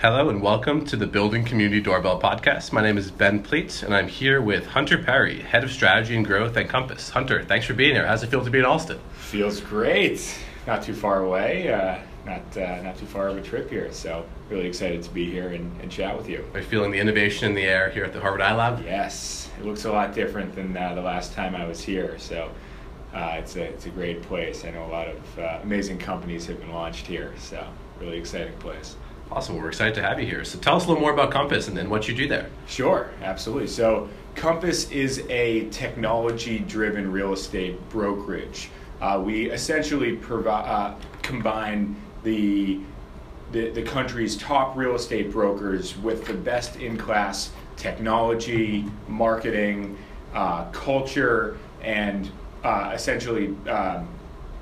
Hello and welcome to the Building Community Doorbell podcast. My name is Ben Pleat and I'm here with Hunter Perry, Head of Strategy and Growth at Compass. Hunter, thanks for being here. How's it feel to be in Allston? Feels great. Not too far away. Uh, not uh, not too far of a trip here. So really excited to be here and, and chat with you. Are you feeling the innovation in the air here at the Harvard iLab? Yes, it looks a lot different than uh, the last time I was here. So uh, it's a it's a great place. I know a lot of uh, amazing companies have been launched here. So really exciting place. Awesome. We're excited to have you here. So tell us a little more about Compass and then what you do there. Sure, absolutely. So Compass is a technology-driven real estate brokerage. Uh, we essentially provide uh, combine the, the the country's top real estate brokers with the best in class technology, marketing, uh, culture, and uh, essentially um,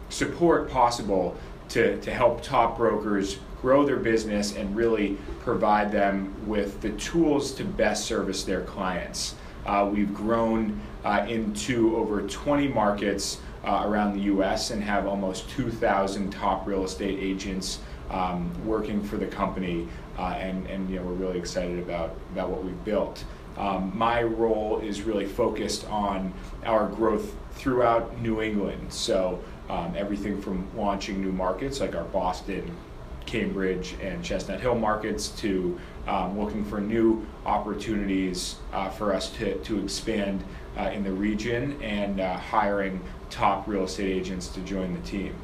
support possible to, to help top brokers grow their business and really provide them with the tools to best service their clients. Uh, we've grown uh, into over 20 markets uh, around the US and have almost 2,000 top real estate agents um, working for the company. Uh, and, and you know, we're really excited about, about what we've built. Um, my role is really focused on our growth throughout New England. So um, everything from launching new markets like our Boston, Cambridge, and Chestnut Hill markets to um, looking for new opportunities uh, for us to, to expand uh, in the region and uh, hiring top real estate agents to join the team.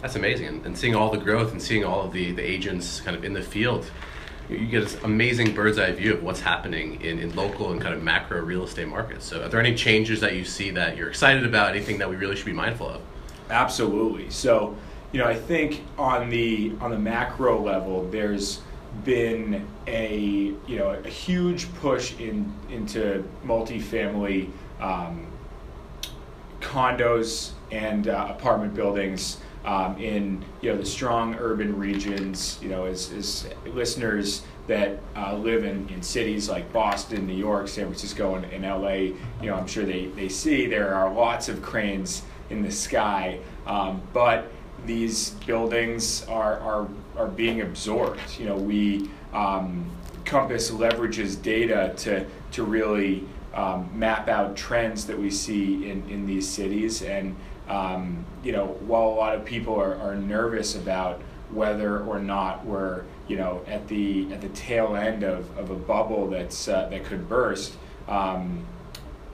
That's amazing. And seeing all the growth and seeing all of the, the agents kind of in the field, you get this amazing bird's eye view of what's happening in, in local and kind of macro real estate markets. So, are there any changes that you see that you're excited about? Anything that we really should be mindful of? Absolutely. So, you know, I think on the on the macro level, there's been a you know a huge push in into multifamily um, condos and uh, apartment buildings um, in you know the strong urban regions. You know, as, as listeners that uh, live in, in cities like Boston, New York, San Francisco, and, and LA, you know, I'm sure they, they see there are lots of cranes in the sky, um, but these buildings are, are, are being absorbed. You know, we, um, Compass leverages data to, to really um, map out trends that we see in, in these cities. And, um, you know, while a lot of people are, are nervous about whether or not we're, you know, at the, at the tail end of, of a bubble that's, uh, that could burst, um,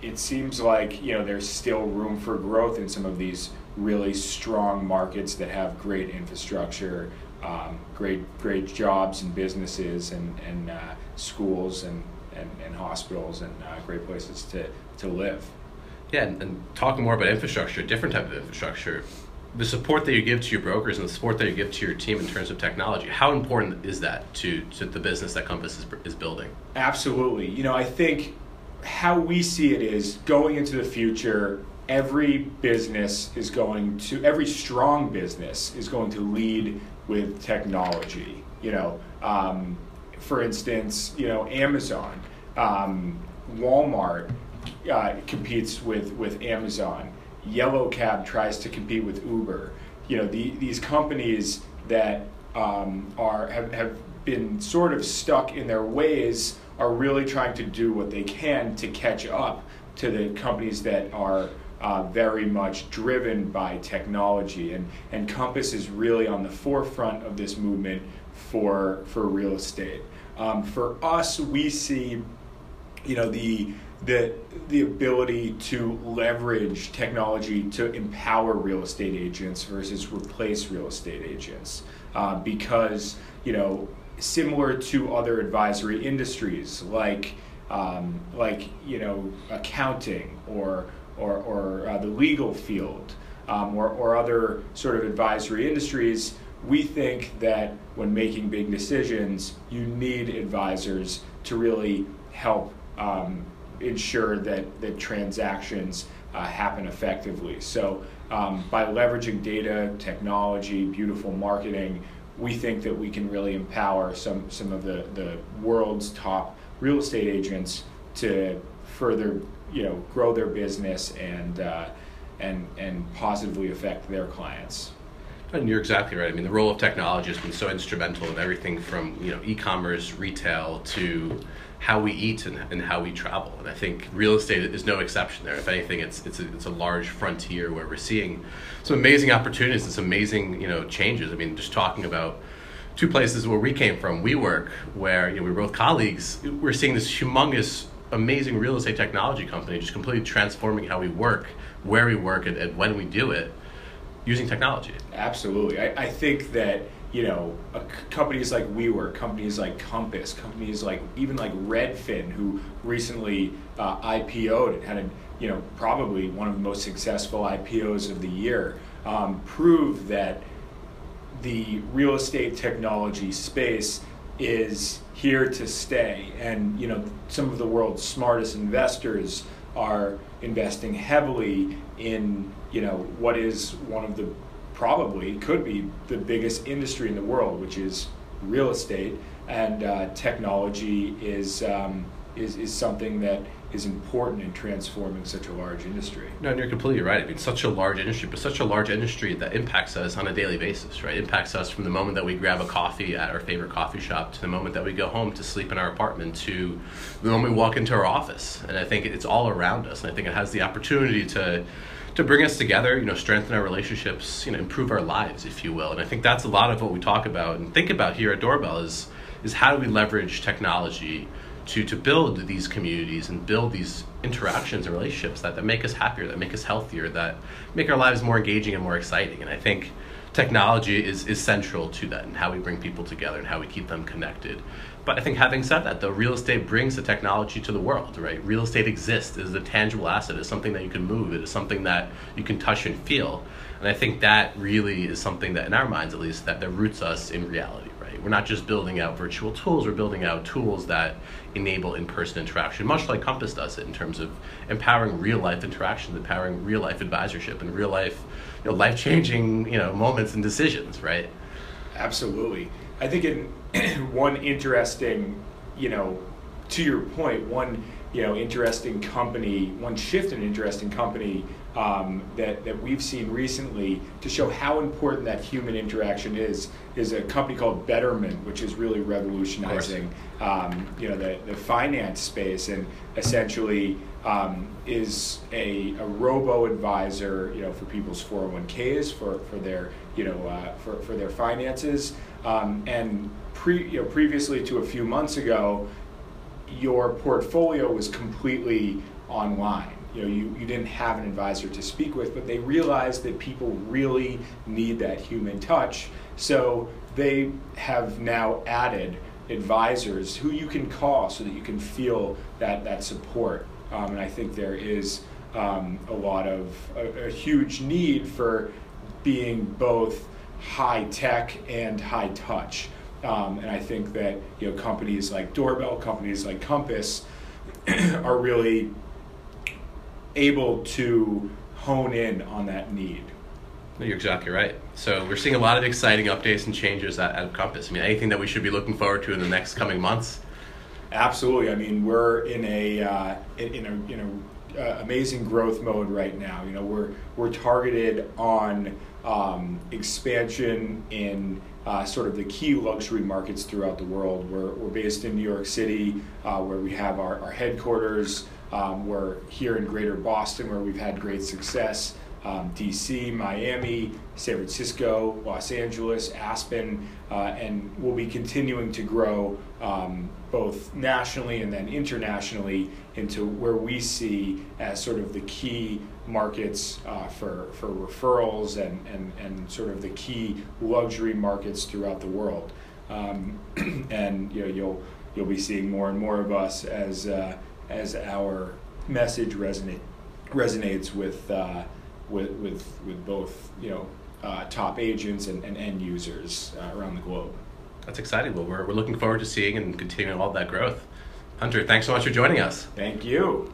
it seems like, you know, there's still room for growth in some of these really strong markets that have great infrastructure, um, great great jobs and businesses and, and uh, schools and, and, and, hospitals and uh, great places to, to live. Yeah, and, and, talking more about infrastructure, different type of infrastructure, the support that you give to your brokers and the support that you give to your team in terms of technology, how important is that to, to the business that Compass is, is building? Absolutely. You know, I think how we see it is going into the future, every business is going to every strong business is going to lead with technology you know? Um, for instance you know amazon um, walmart uh, competes with with amazon. Yellow cab tries to compete with uber. You know the, these companies that um, are have, have been sort of stuck in their ways are really trying to do what they can to catch up to the companies that are uh, very much driven by technology, and, and Compass is really on the forefront of this movement for, for real estate. Um, for us, we see, you know, the the the ability to leverage technology to empower real estate agents versus replace real estate agents, uh, because you know, similar to other advisory industries like um, like you know accounting or or, or uh, the legal field um, or, or other sort of advisory industries, we think that when making big decisions, you need advisors to really help um, ensure that, that transactions uh, happen effectively. So, um, by leveraging data, technology, beautiful marketing, we think that we can really empower some, some of the, the world's top real estate agents to further you know grow their business and uh, and and positively affect their clients. And you're exactly right. I mean, the role of technology has been so instrumental in everything from you know e-commerce, retail to how we eat and, and how we travel. And I think real estate is no exception there. If anything, it's it's a, it's a large frontier where we're seeing some amazing opportunities and some amazing you know changes. I mean, just talking about two places where we came from, WeWork, where you know, we were both colleagues, we're seeing this humongous, amazing real estate technology company just completely transforming how we work, where we work, and, and when we do it using technology. Absolutely. I, I think that you know, companies like WeWork, companies like Compass, companies like even like Redfin, who recently uh, IPO'd and had a, you know, probably one of the most successful IPOs of the year, um, prove that the real estate technology space is here to stay. And, you know, some of the world's smartest investors are investing heavily in, you know, what is one of the probably could be the biggest industry in the world, which is real estate, and uh, technology is, um, is is something that is important in transforming such a large industry. No, and you're completely right. I mean, such a large industry, but such a large industry that impacts us on a daily basis, right? impacts us from the moment that we grab a coffee at our favorite coffee shop to the moment that we go home to sleep in our apartment to the moment we walk into our office. And I think it's all around us. And I think it has the opportunity to to bring us together, you know, strengthen our relationships, you know, improve our lives, if you will. And I think that's a lot of what we talk about and think about here at Doorbell is is how do we leverage technology to to build these communities and build these interactions and relationships that, that make us happier, that make us healthier, that make our lives more engaging and more exciting. And I think technology is, is central to that and how we bring people together and how we keep them connected. But I think having said that, though, real estate brings the technology to the world, right? Real estate exists, is a tangible asset, is something that you can move, it is something that you can touch and feel. And I think that really is something that, in our minds at least, that, that roots us in reality? We're not just building out virtual tools, we're building out tools that enable in-person interaction, much like Compass does it in terms of empowering real life interactions, empowering real life advisorship and real life, you know, life-changing, you know, moments and decisions, right? Absolutely. I think in one interesting, you know, to your point, one you know interesting company, one shift in interesting company um, that that we've seen recently to show how important that human interaction is is a company called Betterment, which is really revolutionizing um, you know the the finance space and essentially um, is a, a robo advisor you know for people's 401ks for for their you know uh, for for their finances. Um, and pre, you know, previously to a few months ago, your portfolio was completely online. You know, you, you didn't have an advisor to speak with, but they realized that people really need that human touch. So they have now added advisors who you can call so that you can feel that, that support. Um, and I think there is um, a lot of a, a huge need for being both high tech and high touch. Um, and I think that you know companies like Doorbell, companies like Compass, are really able to hone in on that need. You're exactly right. So we're seeing a lot of exciting updates and changes at, at Compass. I mean, anything that we should be looking forward to in the next coming months? Absolutely. I mean, we're in a uh, in a in a uh, amazing growth mode right now. You know, we're we're targeted on um, expansion in uh, sort of the key luxury markets throughout the world. We're, we're based in New York City, uh, where we have our, our headquarters. Um, we're here in Greater Boston, where we've had great success. Um, DC, Miami, San Francisco, Los Angeles, Aspen, uh, and we'll be continuing to grow um, both nationally and then internationally into where we see as sort of the key markets uh, for, for referrals and, and, and sort of the key luxury markets throughout the world. Um, and you know, you'll, you'll be seeing more and more of us as, uh, as our message resonate, resonates with, uh, with, with, with both you know, uh, top agents and, and end users uh, around the globe. That's exciting. Well, we're, we're looking forward to seeing and continuing all that growth. Hunter, thanks so much for joining us. Thank you.